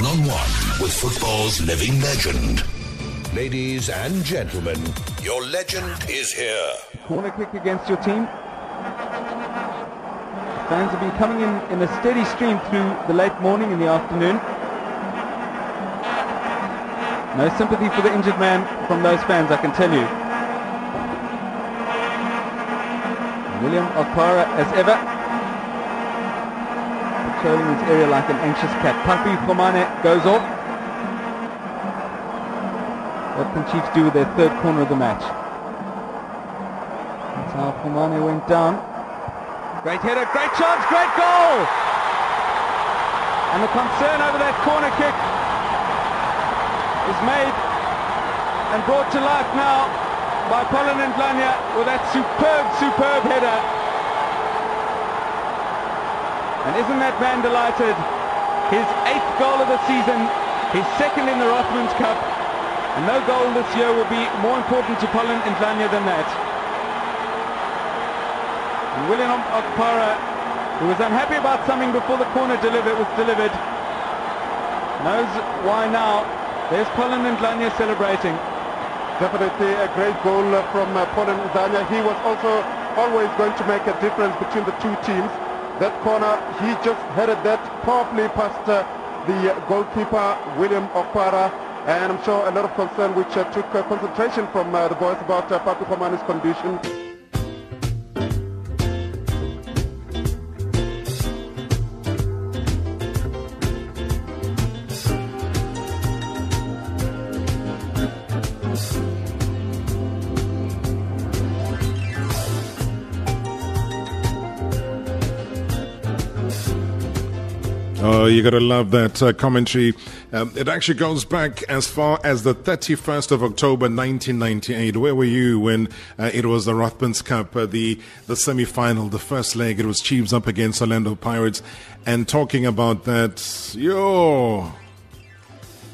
one on one with football's living legend. Ladies and gentlemen, your legend is here. Corner kick against your team. Fans have been coming in in a steady stream through the late morning and the afternoon. No sympathy for the injured man from those fans, I can tell you. William Okpara, as ever, patrolling his area like an anxious cat. Papi Khomane goes off. What can Chiefs do with their third corner of the match? That's how Khomane went down. Great header, great chance, great goal! And the concern over that corner kick is made and brought to life now by Pollen Ndlanya with that superb, superb header. And isn't that man delighted? His eighth goal of the season, his second in the Rothmans Cup, and no goal this year will be more important to Poland and Ndlanya than that. And William Okpara, who was unhappy about something before the corner delivered was delivered, knows why now. There's Poland and Ndlanya celebrating. Definitely a great goal from uh, Poland and Ndlanya. He was also always going to make a difference between the two teams. That corner, he just headed that powerfully past uh, the goalkeeper, William Okpara. And I'm sure a lot of concern which uh, took uh, concentration from uh, the boys about uh, Papi Khomane's condition. Oh, you got to love that uh, commentary. Um, it actually goes back as far as the 31st of October 1998. Where were you when uh, it was the Rothmans Cup, uh, the, the semi final, the first leg? It was Chiefs up against Orlando Pirates. And talking about that, yo,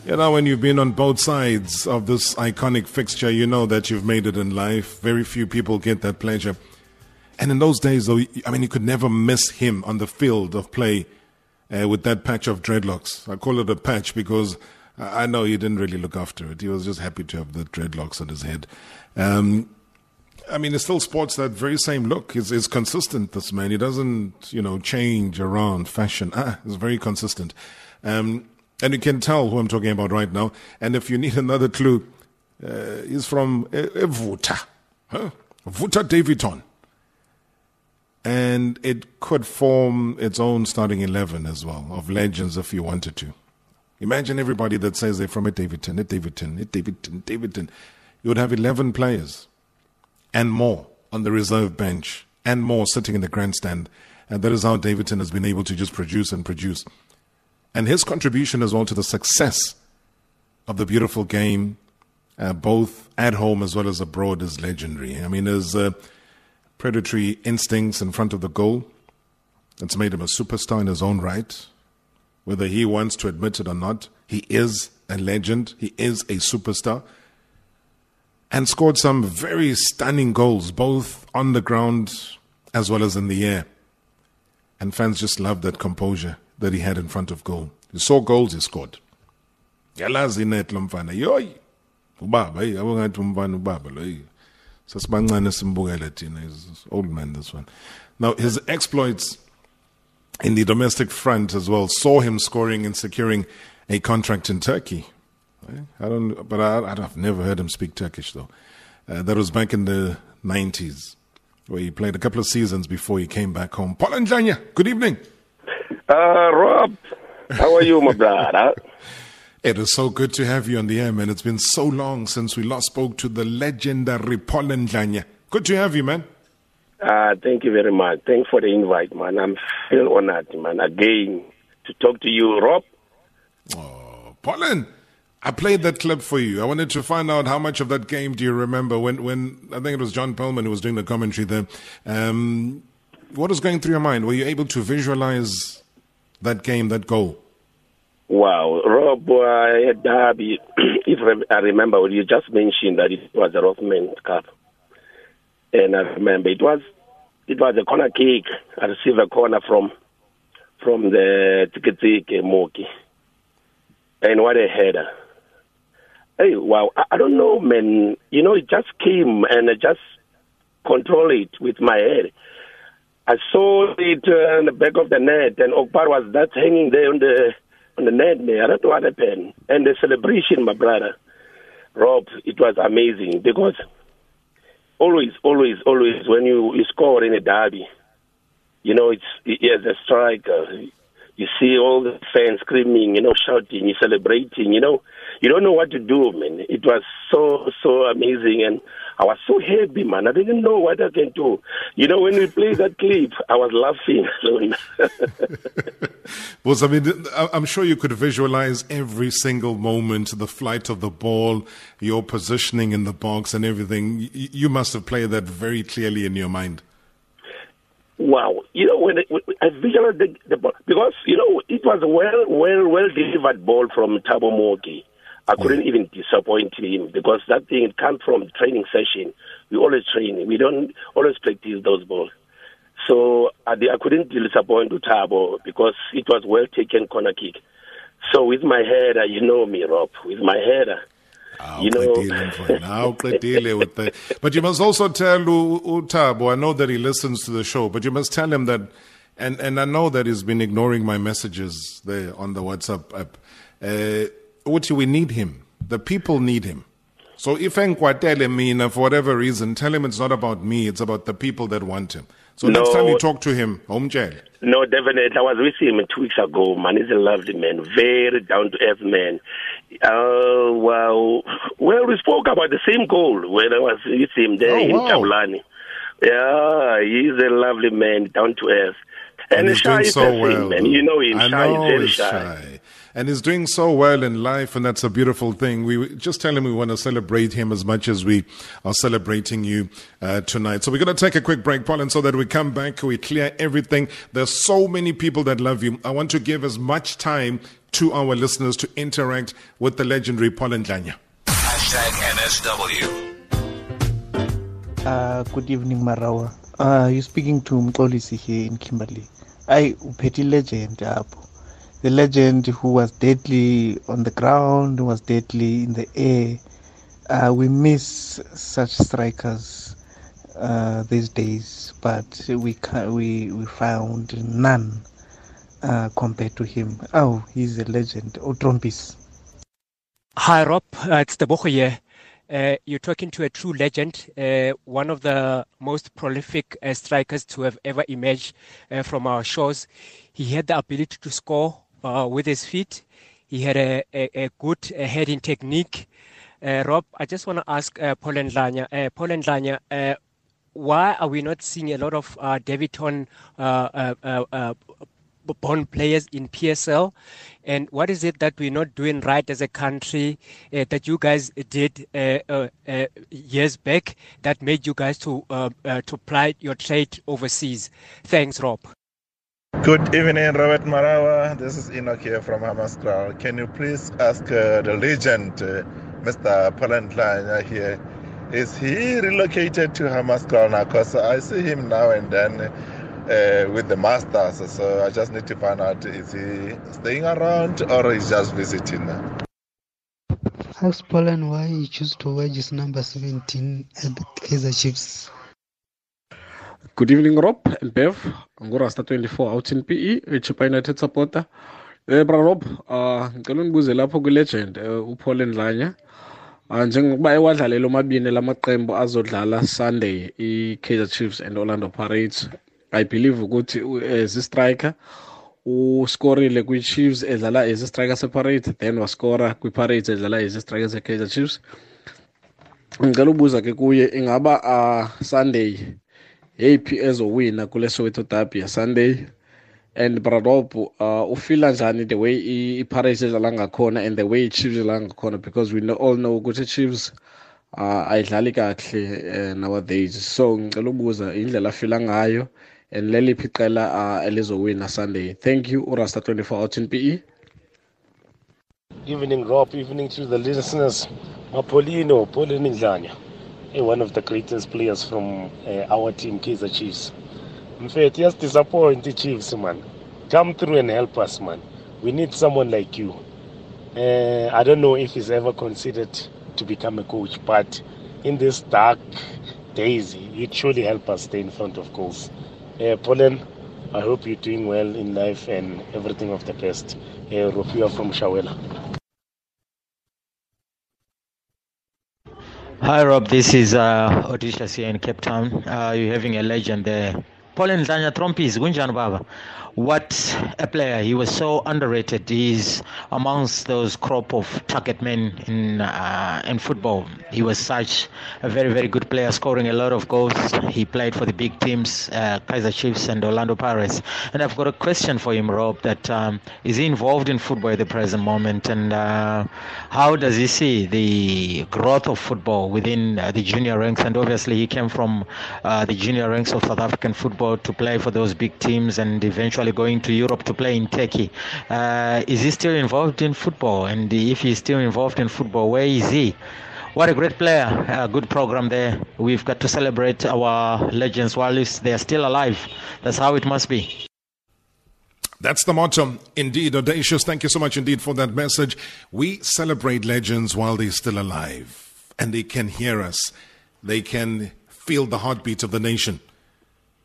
you know, when you've been on both sides of this iconic fixture, you know that you've made it in life. Very few people get that pleasure. And in those days, though, I mean, you could never miss him on the field of play uh, with that patch of dreadlocks. I call it a patch because I know he didn't really look after it. He was just happy to have the dreadlocks on his head. Um, I mean, he still sports that very same look. He's, he's consistent, this man. He doesn't, you know, change around fashion. Ah, he's very consistent. Um, and you can tell who I'm talking about right now. And if you need another clue, uh, he's from Evuta. Huh? Vuta Daveyton and it could form its own starting 11 as well of legends if you wanted to. Imagine everybody that says they're from a Daveyton, a Daveyton, a Daveyton, Daveyton. You would have 11 players and more on the reserve bench and more sitting in the grandstand. And that is how Daveyton has been able to just produce and produce. And his contribution as well to the success of the beautiful game, uh, both at home as well as abroad, is legendary. I mean, there's. Uh, predatory instincts in front of the goal. It's made him a superstar in his own right. Whether he wants to admit it or not, he is a legend. He is a superstar. And scored some very stunning goals, both on the ground as well as in the air. And fans just loved that composure that he had in front of goal. He saw goals, he scored. Yalazi net lomfana. Yoy. Ubaba, eh? hey, abongathi umfana ubaba lo eh? Sasibancane simbukele thina he's old man this one. Now his exploits in the domestic front as well saw him scoring and securing a contract in Turkey. I don't but I, have never heard him speak Turkish though. Uh, that was back in the 90s where he played a couple of seasons before he came back home. Paul Ndlanya good evening. Uh, Rob how are you my brother It is so good to have you on the air, man. It's been so long since we last spoke to the legendary Paul Ndlanya. Good to have you, man. Uh, thank you very much. Thanks for the invite, man. I'm feel honored, man, again to talk to you, Rob. Oh, Paulin, I played that clip for you. I wanted to find out how much of that game do you remember when, when I think it was John Perlman who was doing the commentary there. Um, what was going through your mind? Were you able to visualize that game, that goal? Wow, Rob, uh, Derby, if I remember, you just mentioned that it was a Rothman Cup. And I remember it was it was a corner kick. I received a corner from from the Tikitike Mooki. and what a header! Hey, wow! I, I don't know, man. You know, it just came and I just control it with my head. I saw it uh, on the back of the net, and Okpara was that hanging there on the on the don't know what happened. And the celebration, my brother, Rob, it was amazing because always, always, always when you, you score in a derby, you know, it's as a striker, you see all the fans screaming, you know, shouting, celebrating, you know, you don't know what to do, man. It was so so amazing, and I was so happy, man. I didn't know what I can do. You know, when we played that clip, I was laughing. alone. well, I mean, I'm sure you could visualize every single moment, the flight of the ball, your positioning in the box, and everything. You must have played that very clearly in your mind. Wow, you know when, it, when I visualized the, the ball because you know it was a well, well, well delivered ball from Thabo Mooki I couldn't even disappoint him because that thing comes from training session. We always train. We don't always practice those balls. So I, I couldn't disappoint Utabo because it was well taken corner kick. So with my head, you know me, Rob. With my head, you know. with the, but you must also tell Utabo. I know that he listens to the show, but you must tell him that, and and I know that he's been ignoring my messages there on the WhatsApp app. Uh, uthi we need him. The people need him. So if enkwatele mina for whatever reason, tell him it's not about me, it's about the people that want him. So no, next time you talk to him, home jail. No, definitely. I was with him two weeks ago, man. He's a lovely man, very down to earth man. Uh, well, well, we spoke about the same goal when I was with him there oh, in wow. Jabulani. Yeah, he's a lovely man, down to earth. And, and he's shy doing so well. Man. You know him, I shy, know very he's shy. shy and he's doing so well in life, and that's a beautiful thing. We just tell him we want to celebrate him as much as we are celebrating you uh, tonight. So we're going to take a quick break, Paul, and so that we come back, we clear everything. There's so many people that love you. I want to give as much time to our listeners to interact with the legendary Paul Ndlanya. Hashtag MSW. Uh, good evening, Marawa. Uh, you're speaking to Mkolisi here in Kimberley. I petty legend apho the legend who was deadly on the ground, was deadly in the air. Uh, we miss such strikers uh, these days, but we can, we we found none uh, compared to him. Oh, he's a legend. Otrompis. Hi, Rob. Uh, it's the Boko here. Uh, you're talking to a true legend, uh, one of the most prolific uh, strikers to have ever emerged uh, from our shores. He had the ability to score uh, with his feet. He had a, a, a good uh, heading technique. Uh, Rob, I just want to ask uh, Paul Ndlanya. Uh, Paul Ndlanya, uh, why are we not seeing a lot of uh, Daveyton uh, uh, born players in PSL? And what is it that we're not doing right as a country that you guys did years back that made you guys to to ply your trade overseas? Thanks, Rob. Good evening, Robert Marawa. This is Enoch here from Hammanskraal. Can you please ask uh, the legend, uh, Mr. Palantlanya here, is he relocated to Hammanskraal now? Because I see him now and then uh, with the Masters. So I just need to find out is he staying around or is just visiting? Ask Pollen why he chose to wear his number 17 at the Kaizer Chiefs. Good evening, Rob and Bev. ngurasta 24 out in PE eChippa United supporter. Eh bra Rob, uh ngicela unibuze lapho ku-legend uh, uPaul Ndlanya. Uh, njengokuba ewadlalela omabini lamaqembu azodlala Sunday i-Kaizer Chiefs and Orlando Pirates. I believe ukuthi as striker uskorile kwi-Chiefs edlala as striker separate then waskora kwi-Pirates edlala as striker se-Kaizer Chiefs. Ngicela ubuza ke kuye ingaba uh, Sunday yeyiphi ezowina kule Soweto derby yasunday? And Bradop uh, ufila njani the way i-Pirates edlala ngakhona and the way i-Chiefs edlala ngakhona? Because we know, all know ukuthi i-Chiefs uh, ayidlali kahle uh, nowadays. So ngicela ukubuza indlela afila ngayo and leliphi iqela uh, elizowina sunday. Thank you urasta 24 out in pe evening rob. Evening to the listeners. Mapolino ndlanya one of the greatest players from uh, our team, Kaizer Chiefs. In fact, just disappoint the Chiefs, man. Come through and help us, man. We need someone like you. Uh, I don't know if he's ever considered to become a coach, but in this dark days, it surely help us stay in front of goals. Uh, Pauline, I hope you're doing well in life and everything of the best. Uh, Rufia from Shawela. Hi Rob, this is uh, Odysseus here in Cape Town. Uh, you're having a legend there. Pauline Zanya Trompies, Gunjan Baba what a player. He was so underrated. He's amongst those crop of target men in uh, in football. He was such a very very good player, scoring a lot of goals. He played for the big teams, uh, Kaizer Chiefs and Orlando Pirates. And I've got a question for him, Rob. That um, is he involved in football at the present moment, and uh, how does he see the growth of football within uh, the junior ranks? And obviously, he came from uh, the junior ranks of South African football to play for those big teams, and eventually going to Europe to play in Turkey. Uh, is he still involved in football? And if he's still involved in football, where is he? What a great player. A good program there. We've got to celebrate our legends while they're still alive. That's how it must be. That's the motto. Indeed, audacious. Thank you so much indeed for that message. We celebrate legends while they're still alive and they can hear us. They can feel the heartbeat of the nation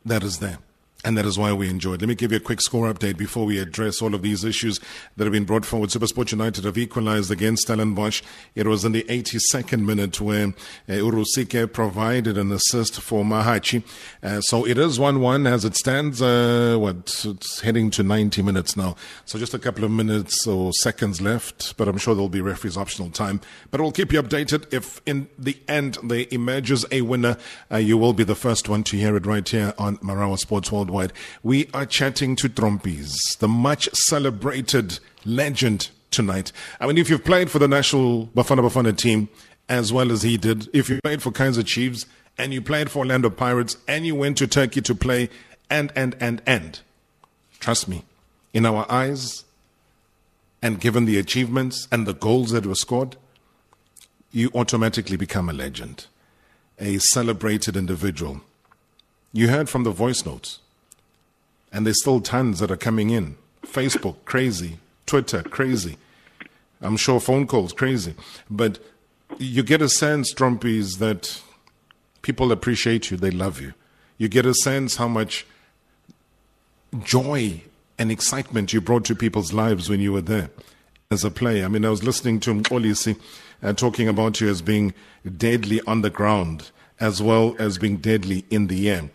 that is there. And that is why we enjoyed. Let me give you a quick score update before we address all of these issues that have been brought forward. Supersport United have equalized against Stellenbosch. It was in the 82nd minute where uh, Urusike provided an assist for Mahachi. Uh, so it is 1 1 as it stands. Uh, what? It's heading to 90 minutes now. So just a couple of minutes or seconds left, but I'm sure there'll be referee's optional time. But we'll keep you updated. If in the end there emerges a winner, uh, you will be the first one to hear it right here on Marawa Sports World worldwide. We are chatting to Trompies, the much celebrated legend tonight. I mean, if you've played for the national Bafana Bafana team as well as he did, if you played for Kaizer Chiefs and you played for Orlando Pirates and you went to Turkey to play and, and, and, and, trust me, in our eyes, and given the achievements and the goals that were scored, you automatically become a legend, a celebrated individual. You heard from the voice notes. And there's still tons that are coming in. Facebook, crazy. Twitter, crazy. I'm sure phone calls, crazy. But you get a sense, Trompies, that people appreciate you, they love you. You get a sense how much joy and excitement you brought to people's lives when you were there as a player. I mean, I was listening to Mkolisi uh, talking about you as being deadly on the ground as well as being deadly in the air.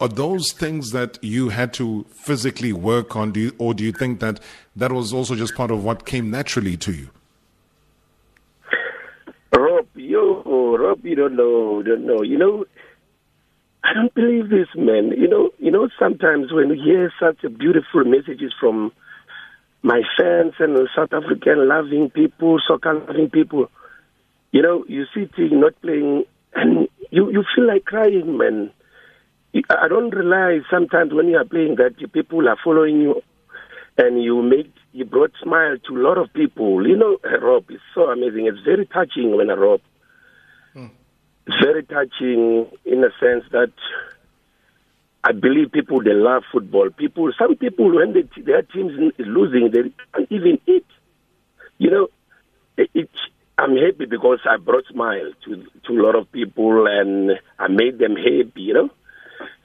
Are those things that you had to physically work on, do you, or do you think that that was also just part of what came naturally to you? Rob, you, Rob, you don't know, don't know. You know, I don't believe this, man. You know, you know. Sometimes when you hear such beautiful messages from my fans and South African loving people, soccer loving people, you know, you see things not playing, and you you feel like crying, man. I don't realize sometimes when you are playing that people are following you and you make you brought smile to a lot of people. You know, uh, Rob, it's so amazing. It's very touching when I Rob. Hmm. It's very touching in a sense that I believe people they love football. People, some people when they, their teams is losing, they can't even eat. You know, it, it, I'm happy because I brought smile to to a lot of people and I made them happy. You know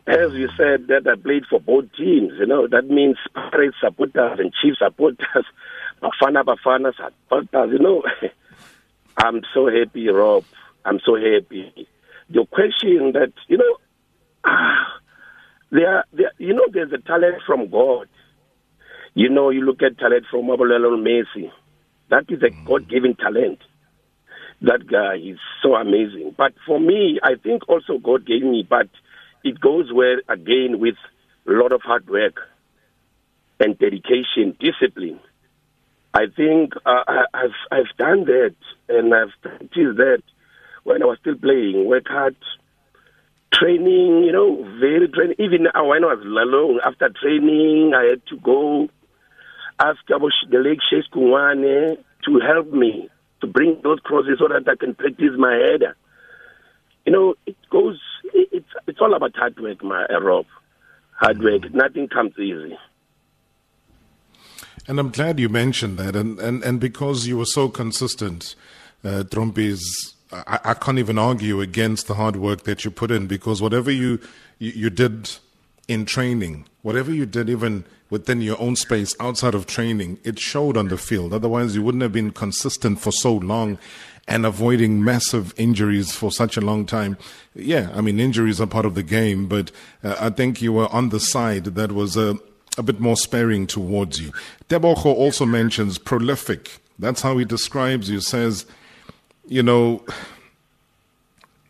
as you said, that I played for both teams. You know, that means Pirates supporters and Chiefs supporters, Bafana Bafana supporters. You know, I'm so happy, Rob. I'm so happy. Your question that you know, ah, there, there, you know, there's a talent from God. You know, you look at talent from Mabolelo Messi. That is a God-given talent. That guy is so amazing. But for me, I think also God gave me, but it goes well again with a lot of hard work and dedication, discipline. I think uh, I've I've done that and I've practiced that when I was still playing. Work hard, training, you know, very training. Even when I was alone, after training, I had to go ask about the lake Sheikh Kungwane to help me to bring those crosses so that I can practice my header. You know, it goes it's it's all about hard work, my uh, Rob. Hard work. Mm-hmm. Nothing comes easy. And I'm glad you mentioned that. And, and, and because you were so consistent, uh, Trompies, I, I, can't even argue against the hard work that you put in because whatever you, you, you did in training, whatever you did even within your own space outside of training, it showed on the field. Otherwise, you wouldn't have been consistent for so long and avoiding massive injuries for such a long time. Yeah, I mean, injuries are part of the game, but uh, I think you were on the side that was a, a bit more sparing towards you. Tebogo also mentions prolific. That's how he describes you, says, you know,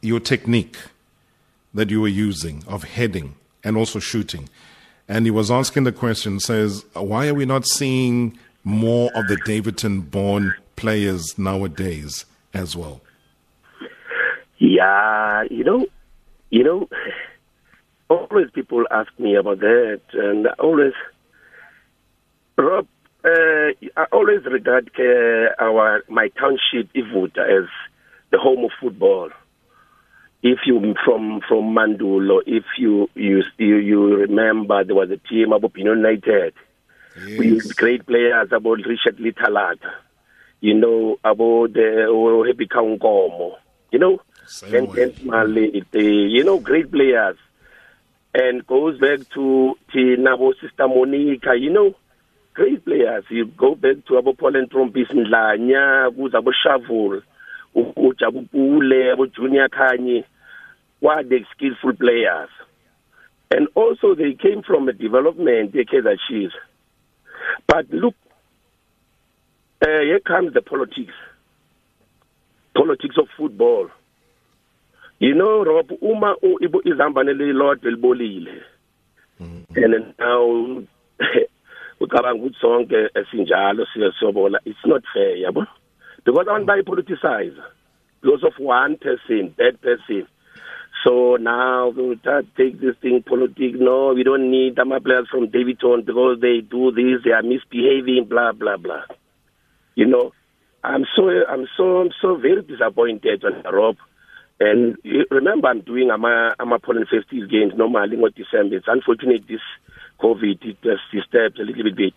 your technique that you were using of heading and also shooting. And he was asking the question, says, why are we not seeing more of the Daveyton born players nowadays as well? Yeah, you know, you know, always people ask me about that, and I always, Rob, uh, I always regard uh, our my township Ivuta as the home of football if you from from Mandulo, if you you you, you remember there was a team about United. Yes. We used great players about Richard Litalata, you know about the Happy Kaunkomo, you know, and, and Mali, eh, you know, great players, and goes back to Tinabo Sister Monica, you know, great players. You go back to Abo Paul and Trompies Nlanya, Abo Shavul ujabupule abo-junior kanye. Were the skillful players. And also they came from a development Kaizer Chiefs. But look uh, here comes the politics. Politics of football. You know rob uma izambane lilodwa libolile mm-hmm. and now ucabanga ukuthi sonke esinjalo siyobola. It's not fair yabo? Because abantu bayipoliticize. Because of one person bad person so now we take this thing politics no we don't need them players from daveyton because they do this they are misbehaving blah blah blah you know i'm so i'm so i'm so very disappointed on rob. And remember i'm doing ama ama Pollen festive games normally in december. It's unfortunate this covid it just disturbs a little bit.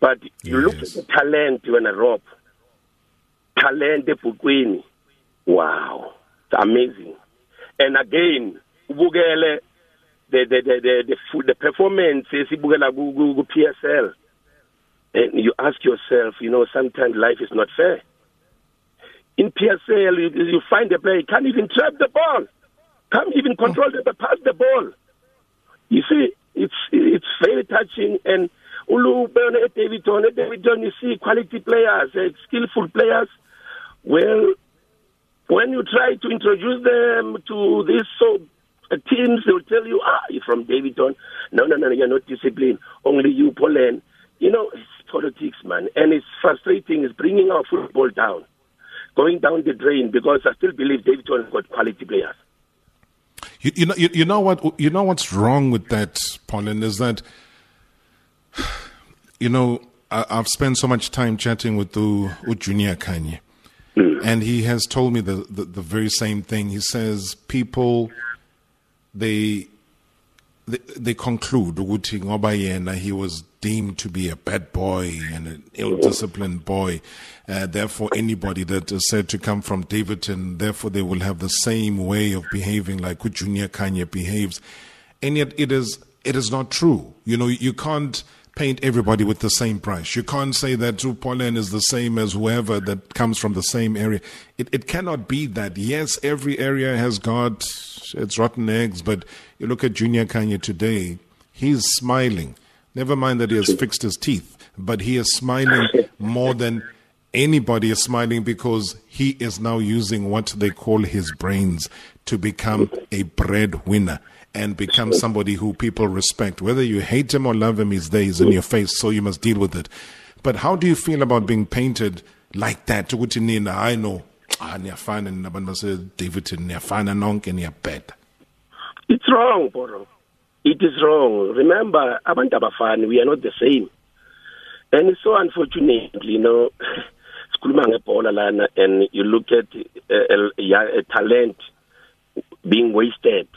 But you look at the talent when a rob. Talent ebhukwini wow. It's amazing. And again ubukele the the the the, the, the performance esibukela ku PSL and you ask yourself you know sometimes life is not fair in PSL you, you find a player can't even trap the ball can't even control the pass the ball you see it's it's very touching and ulu at Daveyton you see quality players uh, skillful players well, when you try to introduce them to these so uh, teams, they'll tell you, ah, you're from Daveyton. No, no, no, you're not disciplined. Only you, Pollen. You know, it's politics, man. And it's frustrating. It's bringing our football down, going down the drain because I still believe Daveyton has got quality players. You, you know, you, you, know what? You know what's wrong with that, Pollen, is that you know I, have spent so much time chatting with the Junior Khanye, Mm. And he has told me the, the, the, very same thing. He says people, they, they, they conclude Uguti Ngobayena, he was deemed to be a bad boy and an ill-disciplined boy. Uh, therefore, anybody that is said to come from Daveyton, therefore they will have the same way of behaving like Junior Khanye behaves. And yet it is, it is not true. You know, you can't, paint everybody with the same brush. You can't say that Pollen is the same as whoever that comes from the same area. It, it cannot be that. Yes, every area has got its rotten eggs, but you look at Junior Khanye today, he's smiling. Never mind that he has fixed his teeth, but he is smiling more than anybody is smiling because he is now using what they call his brains to become a breadwinner and become somebody who people respect. Whether you hate him or love him, he's there, he's in your face, so you must deal with it. But how do you feel about being painted like that? I know. Ah, it's wrong, Boro. It is wrong. Remember, abantu abafani, we are not the same. And so unfortunate, you know, and you look at uh, talent being wasted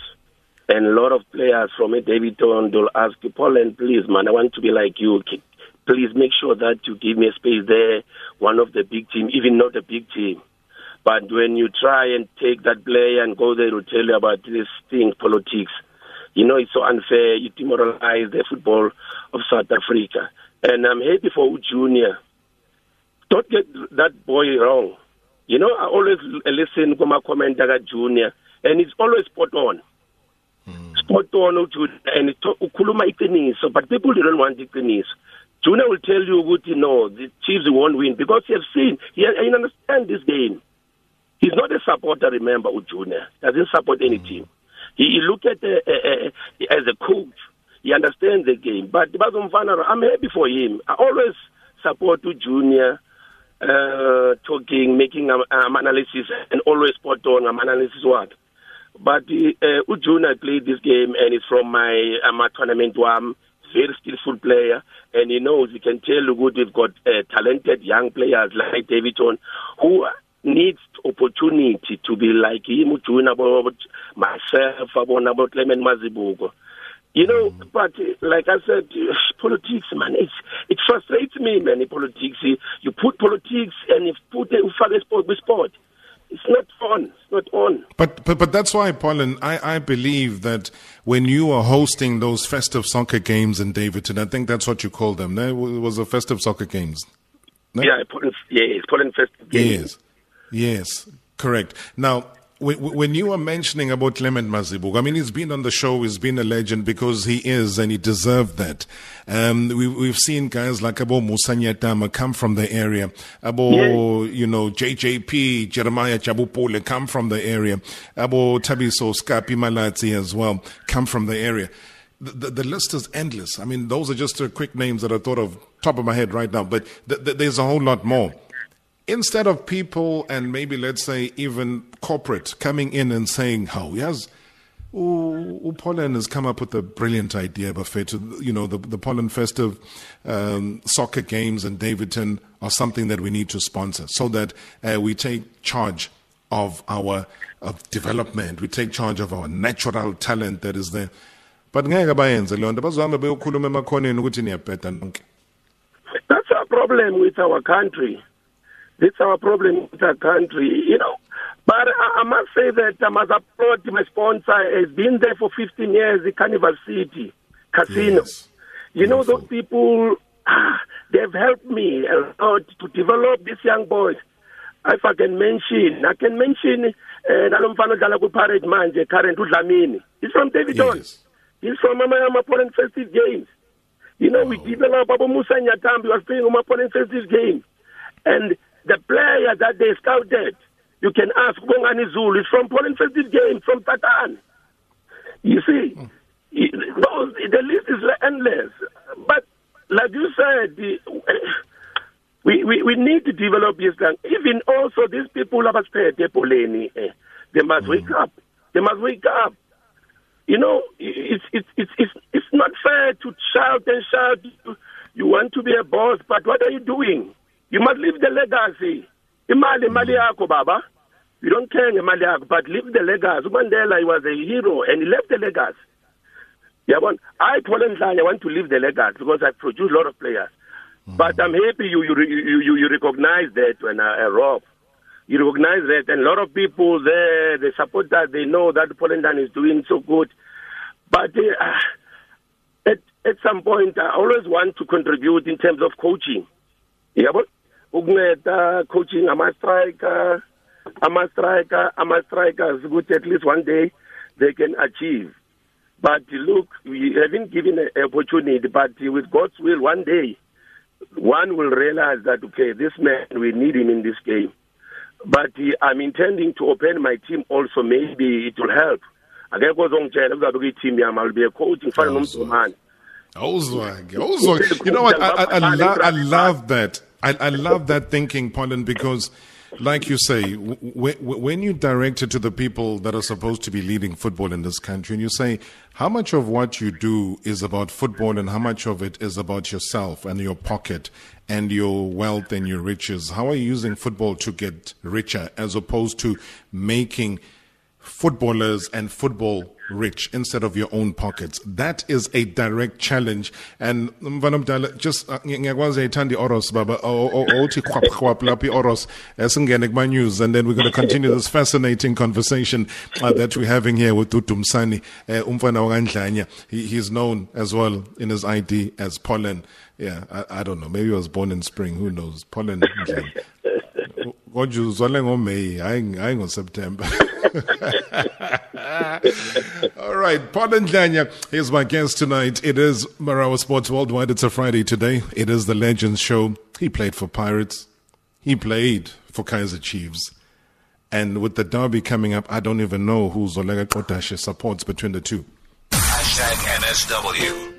and a lot of players from a Daveyton will ask you, Pollen, please, man, I want to be like you. please make sure that you give me a space there, one of the big team, even not a big team. But when you try and take that player and go there to tell you about this thing, politics, you know, it's so unfair. You demoralize the football of South Africa. And I'm happy for Junior. Don't get that boy wrong. You know, I always listen to my comment about Junior, and it's always spot on. Spot on, and ukhuluma iqiniso, but people don't want iqiniso. Junior will tell you, you know, the Chiefs won't win because he has seen, he, he understands this game. He's not a supporter, remember, Junior. Doesn't support any team. He, he look at uh, uh, uh, as a coach. He understands the game. But I'm happy for him. I always support Junior uh, talking, making um, um, analysis, and always spot on um, analysis what. But uh, Ujuna played this game and it's from my um, tournament one very skillful player, and he knows he can tell good we've got uh, talented young players like Davidson who needs opportunity to be like him, about myself, about Clement Mazibuko. You know, mm. but like I said, politics, man, it's, it frustrates me, man, politics. You put politics and you put you sport with sport. It's not on. It's not on. But but but that's why, Paulin, I, I believe that when you are hosting those festive soccer games in Daveyton, I think that's what you call them. There was a festive soccer games. No? Yeah, Paulin, yes, Paulin festive games. Yes, yes, correct. Now when you were mentioning about Clement Mazibuko, I mean, he's been on the show, he's been a legend because he is, and he deserved that. Um, we, have seen guys like Abo Musa Nyatama come from the area. Abo, yeah. you know, JJP, Jeremiah Chabupole come from the area. Abo Tabiso Skapi Malatsi as well come from the area. The, the, the, list is endless. I mean, those are just quick names that I thought of top of my head right now, but th- th- there's a whole lot more instead of people and maybe let's say even corporate coming in and saying, "How yes." Oh, Pollen has come up with a brilliant idea, Buffet. You know, the, the Pollen Festive um, soccer games in Daveyton are something that we need to sponsor so that uh, we take charge of our of development. We take charge of our natural talent that is there. But That's a problem with our country. It's our problem with our country, you know. But I, I must say that I must applaud my sponsor. Has been there for 15 years, the Carnival City Casino. Yes. You know, those people, ah, they've helped me a lot to develop these young boys. If I can mention, I can mention nalomfana odlala ku-parade manje current udlamini he's from daveyton yes. he's from ama-pollen festive games you know oh. we develop abo musa nyatambi was playing ama-pollen festive games and the player that they scouted, you can ask Bongani Zulu, is from Pollen Festive Game, from Tatan. You see, mm. those, the list is endless. But like you said, the, we, we, we need to develop this gang. Even also these people have spared Poleni, eh, they must mm. wake up. They must wake up. You know, it's, it's, it's, it's, it's not fair to shout and shout. You want to be a boss, but what are you doing? You must leave the legacy. Imali imali yakho baba. You don't care ngemali yakho but leave the legacy. UMandela he was a hero and he left the legacy. Yabona, I Paul I want to leave the legacy because I produce a lot of players. Mm-hmm. But I'm happy you you you you, recognize that when I, uh, Rob. You recognize that, and a lot of people there, they support that. They know that Pollen is doing so good. But uh, at at some point, I always want to contribute in terms of coaching. But ukunceda coaching ama-striker ama-striker ama-strikers ukuthi at least one day they can achieve. But look we haven't given an opportunity but with god's will one day one will realize that okay this man we need him in this game. But i'm intending to open my team also. Maybe it will help. Akekho ozongitshela kuzabe kuyi-team yami i'll be a coach. Ngifane nomzumane awuzwake awuzwake. You know what? I, I, I, lo I love that I, I love that thinking, Pollen, because, like you say, when you direct it to the people that are supposed to be leading football in this country, and you say, how much of what you do is about football and how much of it is about yourself and your pocket and your wealth and your riches? How are you using football to get richer as opposed to making footballers and football rich instead of your own pockets. That is a direct challenge. And Mvanamdala, just uh, ngiyakwazi ayithanda oros baba othi khwap khwap lapha oros esingene kuma news and then we're going to continue this fascinating conversation uh, that we're having here with Dudu Msani uh, umfana wakandlanya. He's known as well in his ID as Pollen. Yeah, I, I don't know. Maybe he was born in spring. Who knows? Pollen. kodwa uzwale ngoMay hayi hayi ngoSeptember All right, Paul Ndlanya is my guest tonight. It is Marawa Sports Worldwide. It's a Friday today. It is the Legends Show. He played for Pirates. He played for Kaizer Chiefs. And with the derby coming up, I don't even know who Zolega Kotashe supports between the two. Hashtag MSW.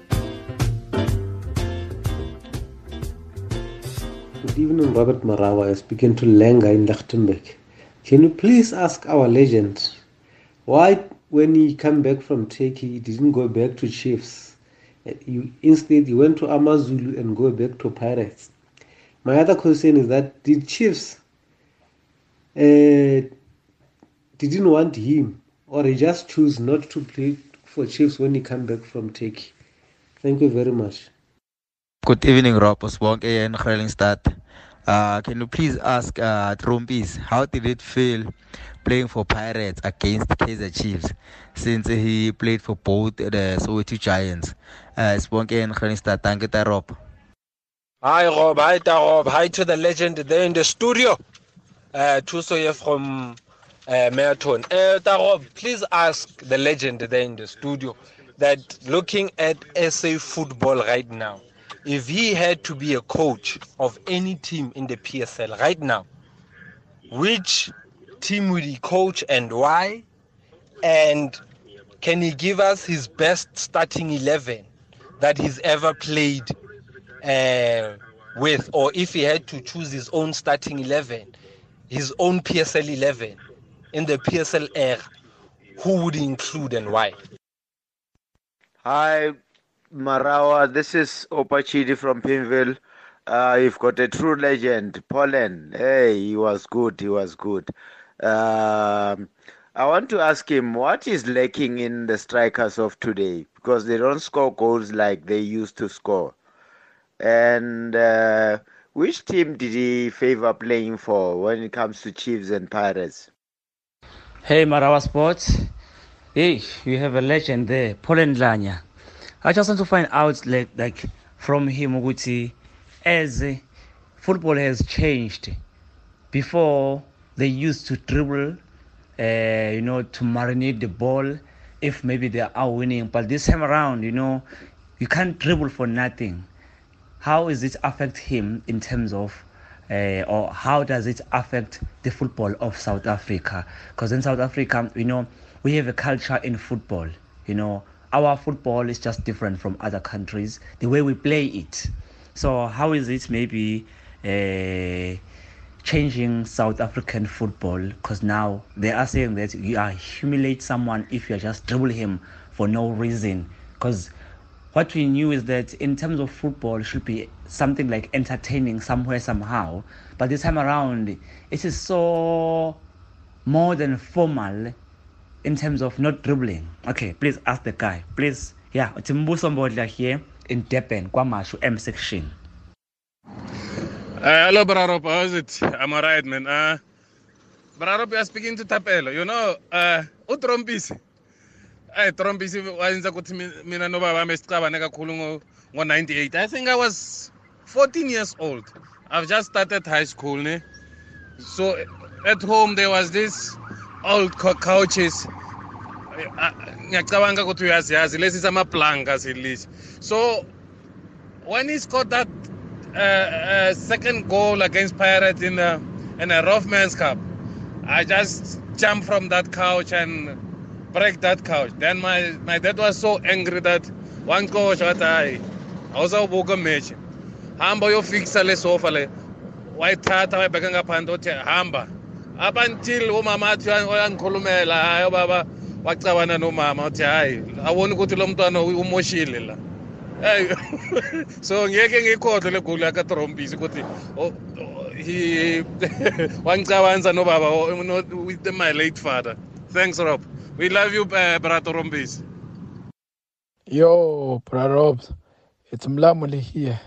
Good evening, Robert Marawa. Speaking to Lenga in Lichtenburg. Can you please ask our legend why, when he came back from Turkey, he didn't go back to Chiefs? You, instead, he went to Amazulu and go back to Pirates. My other question is that did Chiefs uh, didn't want him, or he just chose not to play for Chiefs when he came back from Turkey? Thank you very much. Good evening, Rob Osbonke and Greylingstad. Uh, can you please ask uh, Trompies how did it feel playing for Pirates against Kaizer Chiefs since he played for both the Soweto Giants? Uh, Sponke and Greylingstad, thank you, Rob. Hi, Rob. Hi, Rob. Hi to the legend there in the studio. Uh, Tuso here from uh. Uh, Rob, please ask the legend there in the studio that looking at SA football right now, if he had to be a coach of any team in the PSL right now, which team would he coach and why? And can he give us his best starting 11 that he's ever played uh, with? Or if he had to choose his own starting 11, his own PSL 11 in the PSL era, who would he include and why? Hi, Marawa, this is Opachidi from Pimville. Uh, you've got a true legend, Pollen. Hey, he was good. He was good. Um, I want to ask him what is lacking in the strikers of today because they don't score goals like they used to score. And uh, which team did he favor playing for when it comes to Chiefs and Pirates? Hey, Marawa Sports. Hey, you have a legend there, Pollen Lanya. I just want to find out like like from him ukuthi as football has changed before they used to dribble uh, you know to marinate the ball if maybe they are winning. But this time around you know you can't dribble for nothing. How does it affect him in terms of uh, or how does it affect the football of South Africa? Because in South Africa you know we have a culture in football you know our football is just different from other countries the way we play it. So how is it maybe uh, changing south african football? Because now they are saying that you are humiliate someone if you just dribble him for no reason. Because what we knew is that in terms of football should be something like entertaining somewhere somehow. But this time around it is so more than formal in terms of not dribbling okay please ask the guy please yeah uthi mbuso mbodla here in durban kwamashu m section Uh, hello, Brarop. How is it? I'm alright, man. Uh, Brarop, you are speaking to Tapelo. You know, uh, uTrompisi. Hey, Trompisi wayenza ukuthi mina nobaba bami sicabane kakhulu ngo-98. I think I was 14 years old. I've just started high school, ne? So at home there was this old couches. Ngiyacabanga ukuthi uyaziyazi lesi samaplanka silisi so when he scored that uh, uh, second goal against pirates in a, in a Rothmans cup i just jumped from that couch and break that couch. Then my, my dad was so angry that one coach wathi hayi awuzawubuka match hamba uyofikisa le sofa le. Wayithatha wayibheka ngaphandle uthi hamba up until umama athi uyangikhulumela hayi ubaba wacabana nomama uthi hayi awoni ukuthi lo mntwana umoshile la hey so ngeke ngikhohlwe le goli yakatrompisi ukuthi he wangicabanisa nobaba with my late father thanks rob We love you, uh, Brother Rompis. Yo, Prarobs, it's Mlamuli here.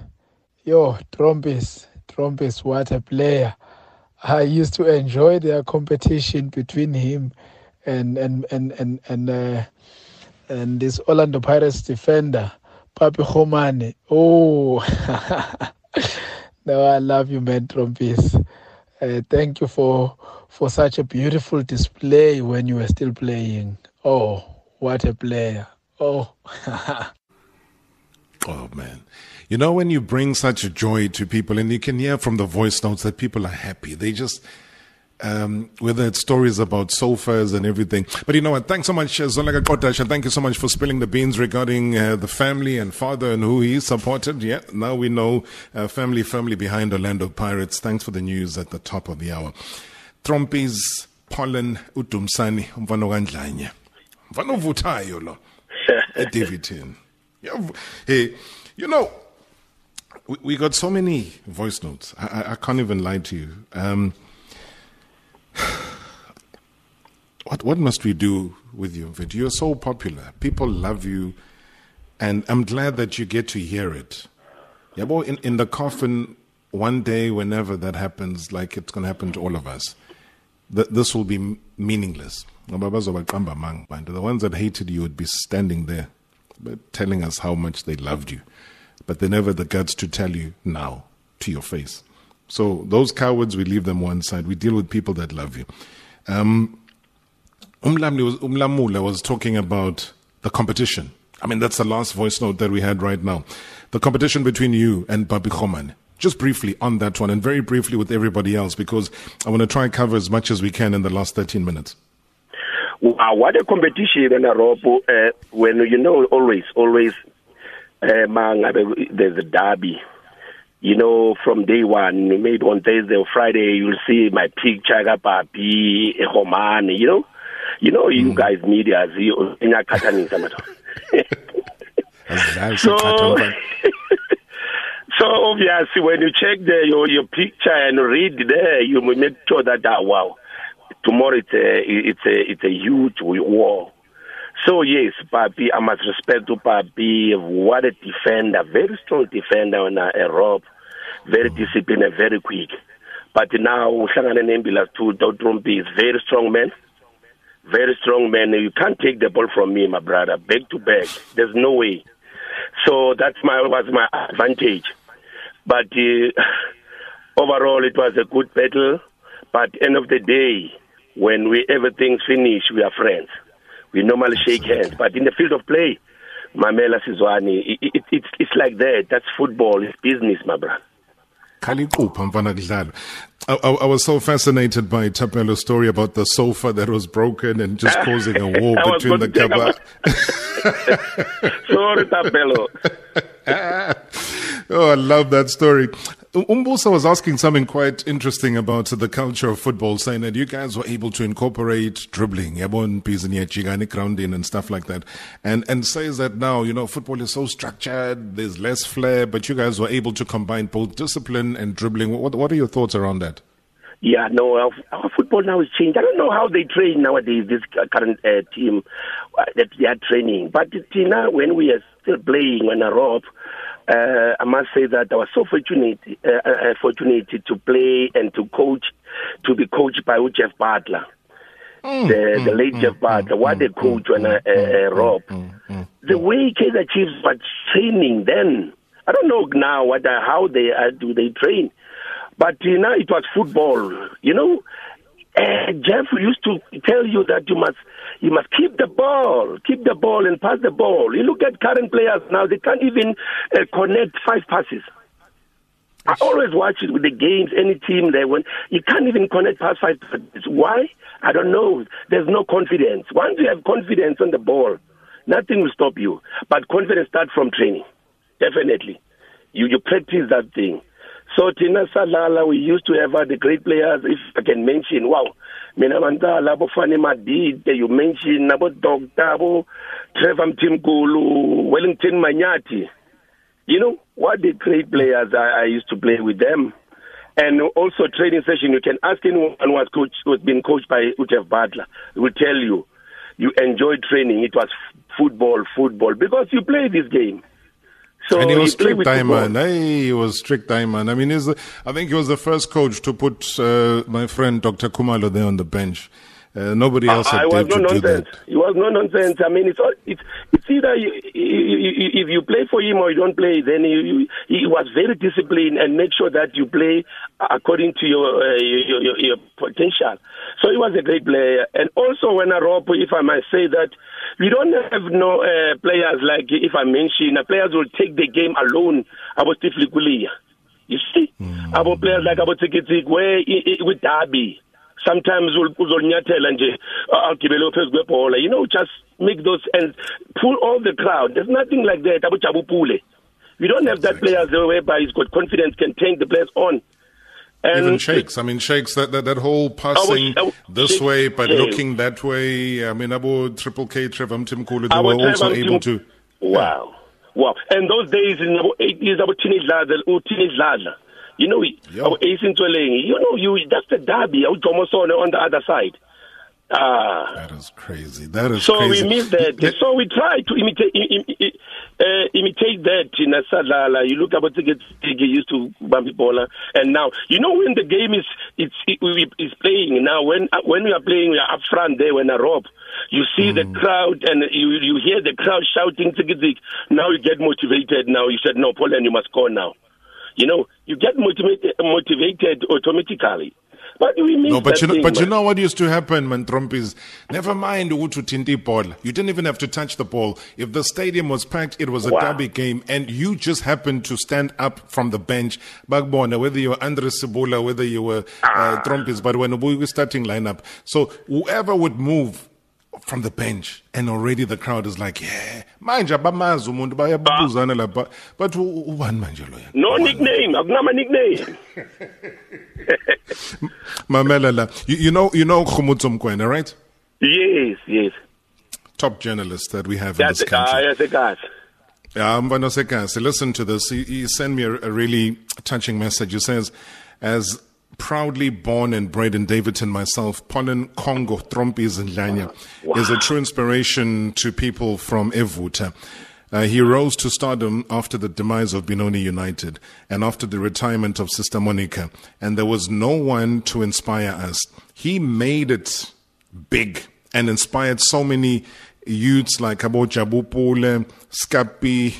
Yo, Trompis, Trompis, what a player. I used to enjoy their competition between him and and and and and uh, and this Orlando Pirates defender, Papi Khomane. Oh, no, I love you, man, Trompies. Uh, thank you for for such a beautiful display when you were still playing. Oh, what a player! Oh. oh man. You know when you bring such joy to people and you can hear from the voice notes that people are happy. They just um, whether it's stories about sofas and everything. But you know what? Thanks so much, uh, Zoleka Kotash, and thank you so much for spilling the beans regarding uh, the family and father and who he supported. Yeah, now we know uh, family firmly behind Orlando Pirates. Thanks for the news at the top of the hour. Trompies, Pollen, Utumsani, Mvano Gandlanya. Mvano Vutayo, lo. Hey, you know, we, got so many voice notes. I, I can't even lie to you. Um, what what must we do with you, Vid? You're so popular. People love you, and I'm glad that you get to hear it. Yeah, well, in, in the coffin, one day, whenever that happens, like it's going to happen to all of us, th- this will be meaningless. The ones that hated you would be standing there, telling us how much they loved you, but they never the guts to tell you now to your face. So those cowards, we leave them one side. We deal with people that love you. Um, was, Umlamula was talking about the competition. I mean, that's the last voice note that we had right now. The competition between you and Papi Khomane. Just briefly on that one, and very briefly with everybody else, because I want to try and cover as much as we can in the last 13 minutes. Wow, what a competition, Robo. Uh, when you know, always, always, uh, there's a derby you know, from day one, maybe on Thursday or Friday, you'll see my picture, Papi, Homani, you know. You know, mm. you guys media, you so, so obviously, when you check the, your your picture and read there, you make sure that ah, wow, tomorrow it's a it's a it's a huge war. So yes, Papi, I must respect to Papi. What a defender, very strong defender on a, a rope very disciplined and very quick. But now uhlangane nembila to Trompi is very strong man. Very strong man. You can't take the ball from me, my brother. Back to back. There's no way. So that's my was my advantage. But uh, overall, it was a good battle. But end of the day, when we everything's finished, we are friends. We normally shake hands. But in the field of play, Mamela Sizwani, it, it, it's, it's like that. That's football. It's business, my brother. I, I, I, was so fascinated by Tapelo's story about the sofa that was broken and just causing a war between the couple. Sorry, Tapelo. oh, I love that story. Umbusa was asking something quite interesting about the culture of football, saying that you guys were able to incorporate dribbling, grounding and stuff like that. And, and says that now, you know, football is so structured, there's less flair, but you guys were able to combine both discipline and dribbling. What, what are your thoughts around that? Yeah, no, our, our, football now has changed. I don't know how they train nowadays, this current uh, team uh, that they are training. But Tina, when we are still playing on a rope, uh, I must say that I was so fortunate, uh, uh, uh fortunate to play and to coach, to be coached by Jeff Butler. Mm, the, mm, the late mm, Jeff Butler, mm, what they coach a, a, a rope. The way Kaizer Chiefs were training then, I don't know now what how they uh, do they train, but you know it was football. You know, uh, Jeff used to tell you that you must you must keep the ball, keep the ball and pass the ball. You look at current players now; they can't even uh, connect five passes. I always watch it with the games. Any team there, when you can't even connect past five passes. Why? I don't know. There's no confidence. Once you have confidence on the ball, nothing will stop you. But confidence starts from training. Definitely, you you practice that thing. So Tina Salala, we used to have the great players. If I can mention, wow, mina mantala bofane madide you mention abo doctor abo Trevor Mtimkulu Wellington Manyati you know what the great players I, I used to play with them and also training session you can ask anyone who was coach who's been coached by Utef Butler will tell you you enjoy training. It was football, football, because you play this game. So and he was play strict diamond. Hey, he was strict diamond. I mean, he's I think he was the first coach to put uh, my friend Dr. Kumalo there on the bench. Uh, nobody else I had was dared no to do nonsense. that. It was no nonsense. I mean, it's all, it's it's either you, you, you, if you play for him or you don't play. Then you, you, he was very disciplined and make sure that you play according to your, uh, your, your your potential. So he was a great player. And also when I rope, if I might say that, we don't have no uh, players like if I mention uh, players will take the game alone. About Stifley Kulia. You see, about players like about Tikitik, where with Derby. Sometimes uzol- uzolnyathela nje uh, agibele phezu kwebhola you know just make those and pull all the crowd there's nothing like that abo Jabu Pule we don't have that players there whereby he's got confidence can take the players on and Even shakes. I mean, shakes. That that, that whole passing I was- this Shakes, way, but yeah. looking that way. I mean, Abu Triple K, Trevor Mtimkulu, they were also Trevor able Mtim- to. Wow. Wow. And those days in our eighties, our teenage lads, teenage lads, you know, our ace in Tweleng, you know, you that's the derby, our Jomosone on the other side. Ah. That is crazy. That is so crazy. we miss that. So we try to imitate im, im, uh, imitate that in Sadlala. You look about tickets he used to Bambi Bola, and now you know when the game is it's it, is playing now. When uh, when we are playing, we are up front there. When I rob, you see the crowd and you you hear the crowd shouting tickets. Now you get motivated. Now you said no, Pollen, you must score now. You know you get motivated motivated automatically. But we miss No, but you know, thing, but you know what used to happen, man, Trompies? Never mind ukuthi uthinta ibhola. You didn't even have to touch the ball. If the stadium was packed, it was a Wow. derby game, and you just happened to stand up from the bench, Bagbona, whether you were Andre Sibula, whether you were uh, Trompies, but when we were starting lineup. So whoever would move from the bench, and already the crowd is like, yeah, manje abamazi umuntu bayabuzana lapha. But ubani manje loya? no nickname. Akunama nickname. Mamela la. You, you know, you know Khumutso Mkwena, right? Yes, yes. Top journalist that we have in this country. ah, yes, guys. Yeah, Mbano Sekase, listen to this. He, he sent me a, a really touching message. He says, as proudly born and bred in Daveyton myself, Pollen Congo Trompies in Lanya is a true inspiration to people from Evuta. Uh, he rose to stardom after the demise of Benoni United and after the retirement of Sister Monica, and there was no one to inspire us. He made it big and inspired so many youths like Abo Jabu Pule, Scapi,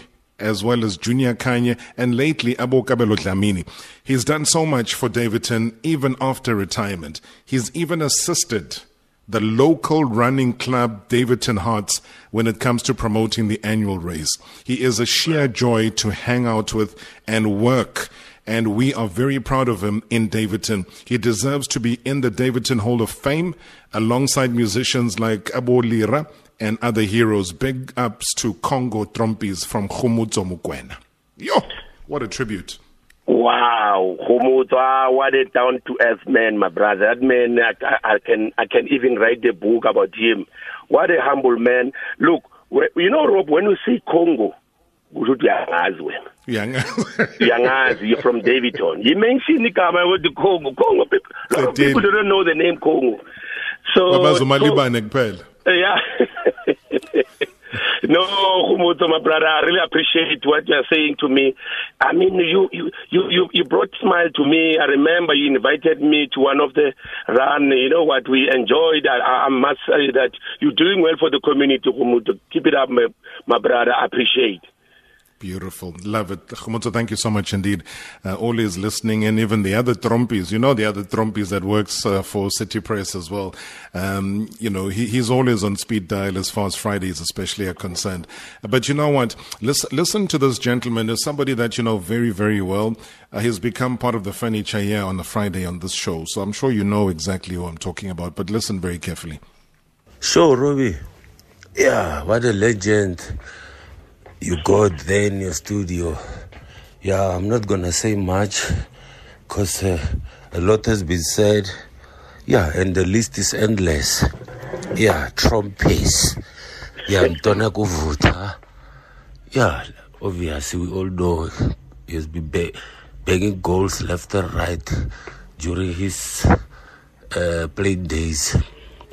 as well as Junior Khanye, and lately Abo Kabelo Dlamini. He's done so much for Daveyton even after retirement. He's even assisted the local running club Daveyton Hearts when it comes to promoting the annual race. He is a sheer joy to hang out with and work. And we are very proud of him in Daveyton. He deserves to be in the Daveyton Hall of Fame alongside musicians like Abo Lira and other heroes. Big ups to Congo Trompies from Khumutso Mukwena. Yo, what a tribute. Wow, Khumutso, ah, what a down to earth man, my brother. That man, I, I, can I can even write a book about him. What a humble man. Look, you know, Rob, when you see Congo, ukuthi uyangazi wena. Young. Uyangazi, you're from Daveyton. You mentioned igama the Congo. Congo people, a lot of people don't know the name Congo. So, kuphela. Yeah. no, Khumutso, my brother, I really appreciate what you're saying to me. I mean, you, you, you, you, you brought smile to me. I remember you invited me to one of the run. You know what? We enjoyed. I, I must say that you're doing well for the community, Khumutso. Keep it up, my, my brother. I appreciate. Beautiful. Love it. Khumutso, thank you so much indeed. Uh, always listening and even the other Trompies, you know, the other Trompies that works uh, for City Press as well. Um, you know, he, he's always on speed dial as far as Fridays especially are concerned. But you know what? Listen, listen to this gentleman. There's somebody that you know very, very well. Uh, he's become part of the furniture here on the Friday on this show. So I'm sure you know exactly who I'm talking about, but listen very carefully. Sure, Robbie. Yeah, what a legend you got there in your studio. Yeah, I'm not gonna say much because uh, a lot has been said. Yeah, and the list is endless. Yeah, trumpets. Yeah, Mtona Kuvuta. Yeah, obviously we all know he has been ba- banging goals left and right during his uh, playing days.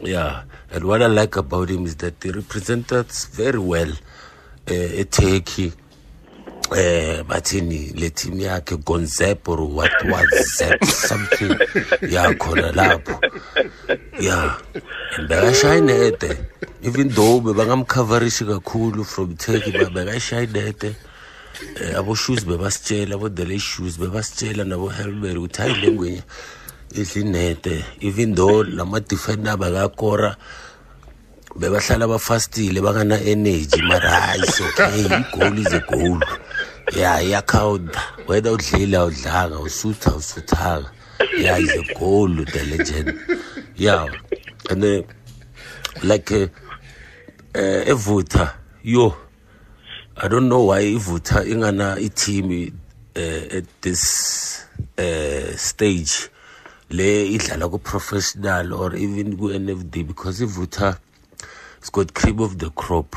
Yeah, and what I like about him is that he represented us very well eTurkey. Eh bathini le team yakhe Gonzep or what was Zep something yeah khona lapho. Yeah inede even though bebangamcoverishi kakhulu from Turkey bekashaya inede eh abo shoes bebasitshela abo the shoes bebasitshela nabo Helber ukuthi hayi lengwenye idlinete. Even though lama defender bakakora bebahlala bafastile bangana energy mara hayi so okay igoal is a goal. Yeah iyakhawunta whether udlile awudlanga usutha usuthaka yeah is a goal the legend. Yeah and uh, like uh, uh, evutha yo i don't know why ivutha ingana i-team uh, at this uh, stage. Le idlala ku-professional or even ku-nfd because ivutha it's got cream of the crop.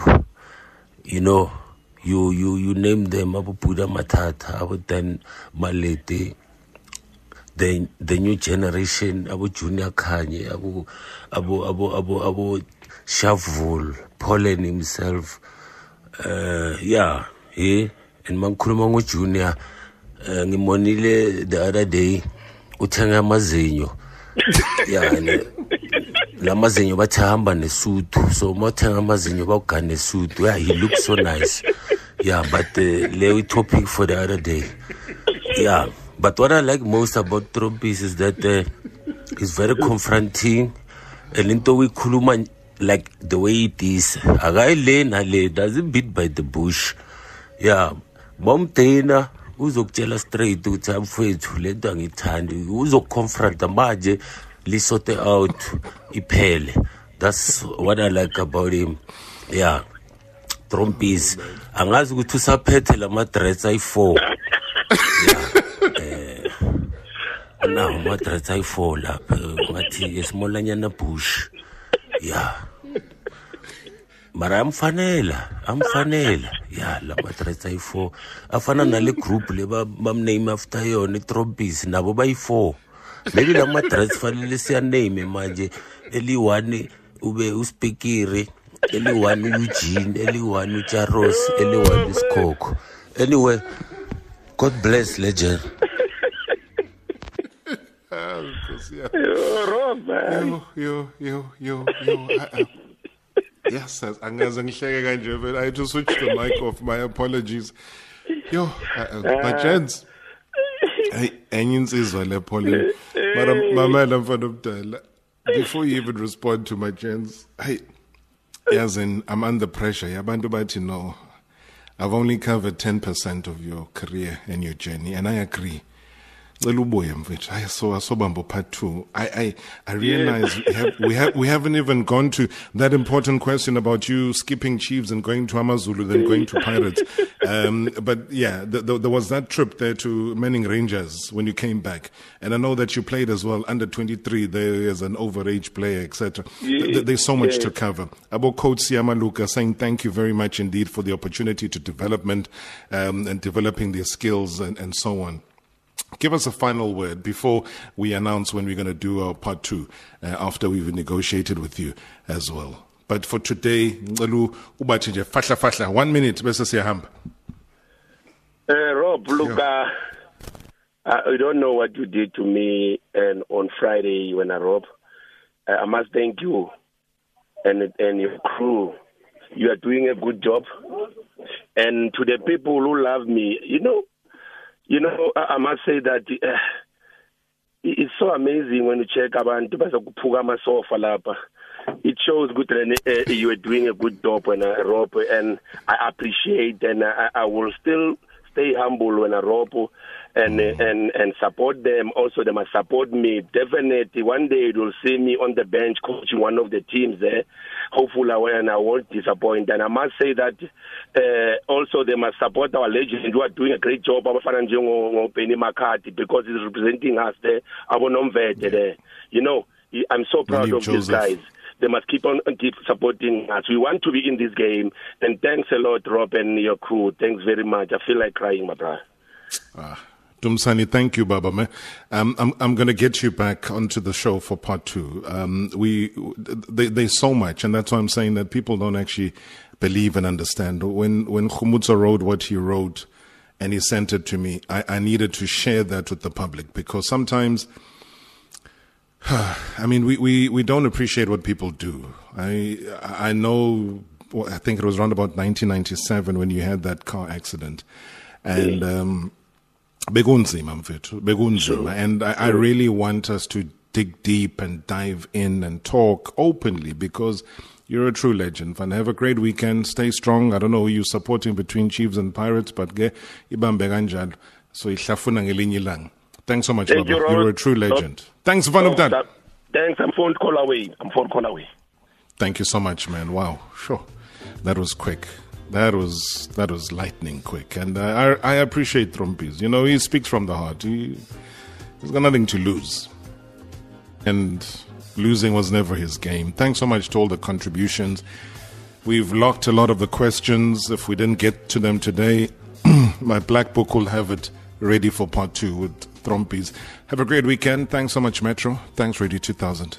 You know you you you name them abo buda matata dan malete the the new generation Abu junior khanye Abu Abu Abu Abu abo shavul pollen himself uh yeah he and mangikhuluma ngojunior uh, ngimonile the other day uthenga amazinyo. Yani lamazinyo bathi ahamba nesuthu. So uma uthenga amazinyo bawugana nesuthu yeah he looks so nice. Yeah but uh, le topic for the other day. Yeah but what i like most about Trompies is that uh, he's very confronting. And into uyikhuluma like the way it is. Akayile nale doesn't beat by the bush. Yeah bomdena uzokutshela straight ukuthi amfowethu lento angithandi uzokuconfronta manje lisote out iphele that's what i like about him. Yeah. Trompies angazi ukuthi usaphethe lama-dress ayi-four. Yeah. Eh unawo ama-dress ayi-four lapha ngathi esimolanyana bush. Yeah. Mara amfanela amfanela. Ya la matresa ayi-four. Afana nale group le bamname after yona itrompis nabo bayi-four maybe la madress fanele siyaname manje. Eli-one ube uspikiri eli-one ueugene eli-one ucharos eli-one usikhokho anyway god bless legend. Yo yo yo yo yo yes angaze ngihleke kanje but i had to switch the mic off. My apologies. Yo my gents hey enye insizwa le. Pauline mara mamela mfana omdala before you even respond to my chance hey yazi i'm under pressure. Yabantu bathi no i've only covered 10% of your career and your journey and i agree cela ubuye mfethu. Hayi so asobamba part 2 i i i realize we have, we have we haven't even gone to that important question about you skipping chiefs and going to amazulu then going to pirates. Um, but yeah the, the, there was that trip there to manning rangers when you came back. And i know that you played as well under 23 there as an overage player etc yeah, there's so much yeah. to cover. About coach siama luka saying thank you very much indeed for the opportunity to development um, and developing their skills and, and so on Give us a final word before we announce when we're going to do our part two uh, after we've negotiated with you as well. But for today, ngicela ubathi nje fahla fahla one minute bese siyahamba. Uh, Rob, look, uh, I don't know what you did to me and on Friday when I Rob. Uh, I must thank you and and your crew. You are doing a good job. And to the people who love me, you know, you know, I, must say that uh, it's so amazing when you check abantu bazokuphuka amasofa lapha. It shows good uh, you are doing a good job when I rope, and I appreciate, and I, I will still stay humble when I rope and and and support them. Also, they must support me. Definitely, one day you will see me on the bench coaching one of the teams there. Hopefully, I will, and I won't disappoint. And I must say that uh, also they must support our legends who are doing a great job. Abafana Benni McCarthy because he's representing us there. Our Abonomvete there. You know, I'm so proud of Joseph. these guys they must keep on keep supporting us. We want to be in this game. And thanks a lot, Rob and your crew. Thanks very much. I feel like crying, my brother. Ah, Dumsani, thank you, Baba. Um, I'm, I'm going to get you back onto the show for part two. Um, we, they, there's so much, and that's why I'm saying that people don't actually believe and understand. When, when Khumutsa wrote what he wrote and he sent it to me, I, I needed to share that with the public because sometimes, I mean, we, we, we don't appreciate what people do. I, I know, I think it was around about 1997 when you had that car accident. And, um, bekunzima mfethu bekunzima and I, I really want us to dig deep and dive in and talk openly because you're a true legend. Van, have a great weekend. Stay strong. I don't know who you're supporting between Chiefs and Pirates, but ke ibambe kanjalo. So ihlafuna ngelinye ilanga. Thanks so much, Thank Baba. you, You're a true legend. Thanks, Van No, that- Thanks. I'm phone call away. I'm phone call away. Thank you so much, man. Wow, sure, that was quick. That was that was lightning quick, and I I appreciate Trompies. You know, he speaks from the heart. He he's got nothing to lose, and losing was never his game. Thanks so much to all the contributions. We've locked a lot of the questions. If we didn't get to them today, my black book will have it ready for part two with Trompies. Have a great weekend. Thanks so much, Metro. Thanks, Radio 2000.